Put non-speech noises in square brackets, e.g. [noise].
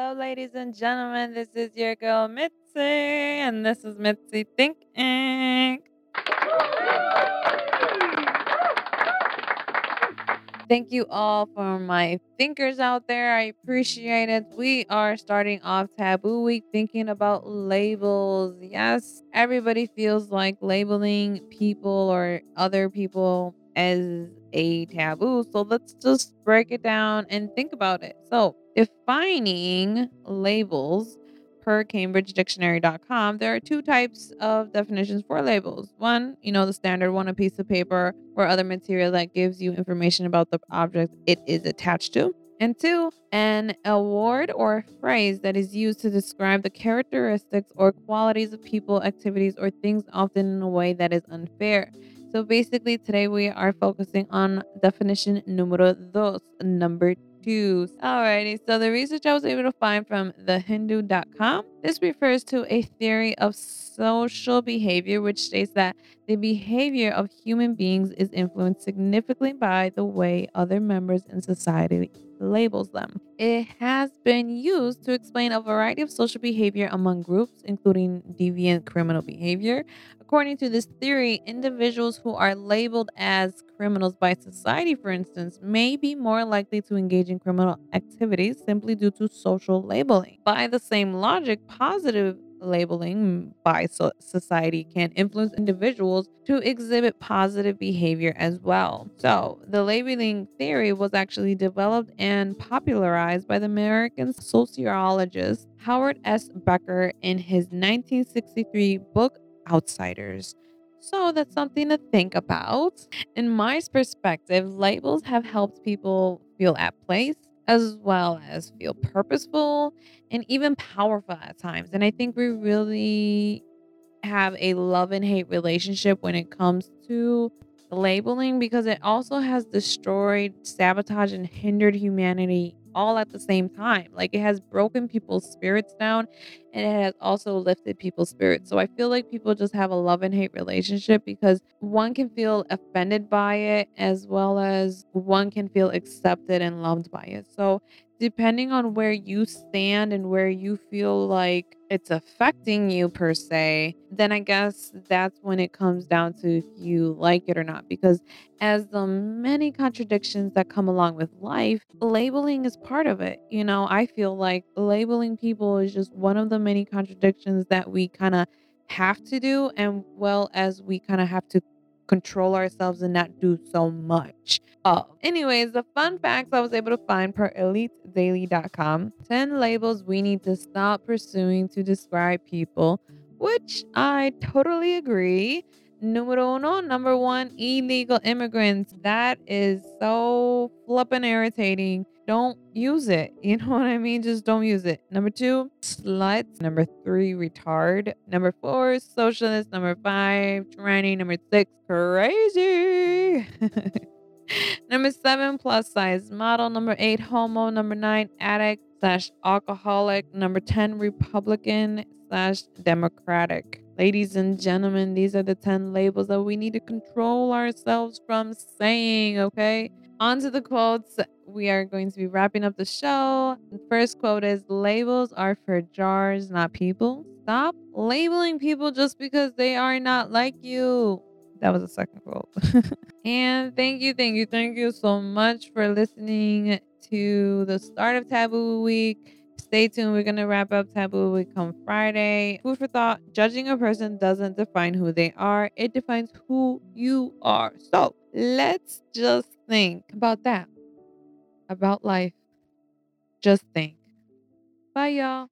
Hello, ladies and gentlemen. This is your girl Mitzi, and this is Mitzi Think Inc. Thank you all for my thinkers out there. I appreciate it. We are starting off Taboo Week thinking about labels. Yes, everybody feels like labeling people or other people as a taboo. So let's just break it down and think about it. So, defining labels per cambridgedictionary.com there are two types of definitions for labels. One you know the standard one a piece of paper or other material that gives you information about the object it is attached to. And two an award or phrase that is used to describe the characteristics or qualities of people activities or things often in a way that is unfair. So basically, today we are focusing on definition numero dos, number two. Alrighty, so the research I was able to find from thehindu.com, this refers to a theory of social behavior, which states that the behavior of human beings is influenced significantly by the way other members in society labels them. It has been used to explain a variety of social behavior among groups, including deviant criminal behavior. According to this theory, individuals who are labeled as criminals by society, for instance, may be more likely to engage in criminal activities simply due to social labeling. By the same logic, positive labeling by so- society can influence individuals to exhibit positive behavior as well. So, the labeling theory was actually developed and popularized by the American sociologist Howard S. Becker in his 1963 book Outsiders. So that's something to think about. In my perspective, labels have helped people feel at place as well as feel purposeful and even powerful at times. And I think we really have a love and hate relationship when it comes to labeling because it also has destroyed, sabotaged, and hindered humanity all at the same time. Like it has broken people's spirits down and it has also lifted people's spirits. So I feel like people just have a love and hate relationship because one can feel offended by it as well as one can feel accepted and loved by it. So depending on where you stand and where you feel like it's affecting you per se, then I guess that's when it comes down to if you like it or not. Because as the many contradictions that come along with life, labeling is part of it. You know, I feel like labeling people is just one of the many contradictions that we kind of have to do, and well as we kind of have to control ourselves and not do so much of. Anyways, the fun facts I was able to find per elitedaily.com 10 labels we need to stop pursuing to describe people, which I totally agree. Numero uno, number one, illegal immigrants. That is so flippin' irritating. Don't use it. [laughs] You know what I mean? Just don't use it. Number two, sluts. Number three, retard. Number four, socialist. Number five, tranny. Number six, crazy. [laughs] number seven, plus size model. Number eight, homo. Number nine, addict slash alcoholic. Number 10, Republican slash Democratic. Ladies and gentlemen, these are the 10 labels that we need to control ourselves from saying, okay? On to the quotes. We are going to be wrapping up the show. The first quote is Labels are for jars, not people. Stop labeling people just because they are not like you. That was the second quote. [laughs] and thank you, thank you, thank you so much for listening to the start of Taboo Week. Stay tuned. We're going to wrap up Taboo Week come Friday. Food for thought judging a person doesn't define who they are, it defines who you are. So let's just think about that, about life. Just think. Bye, y'all.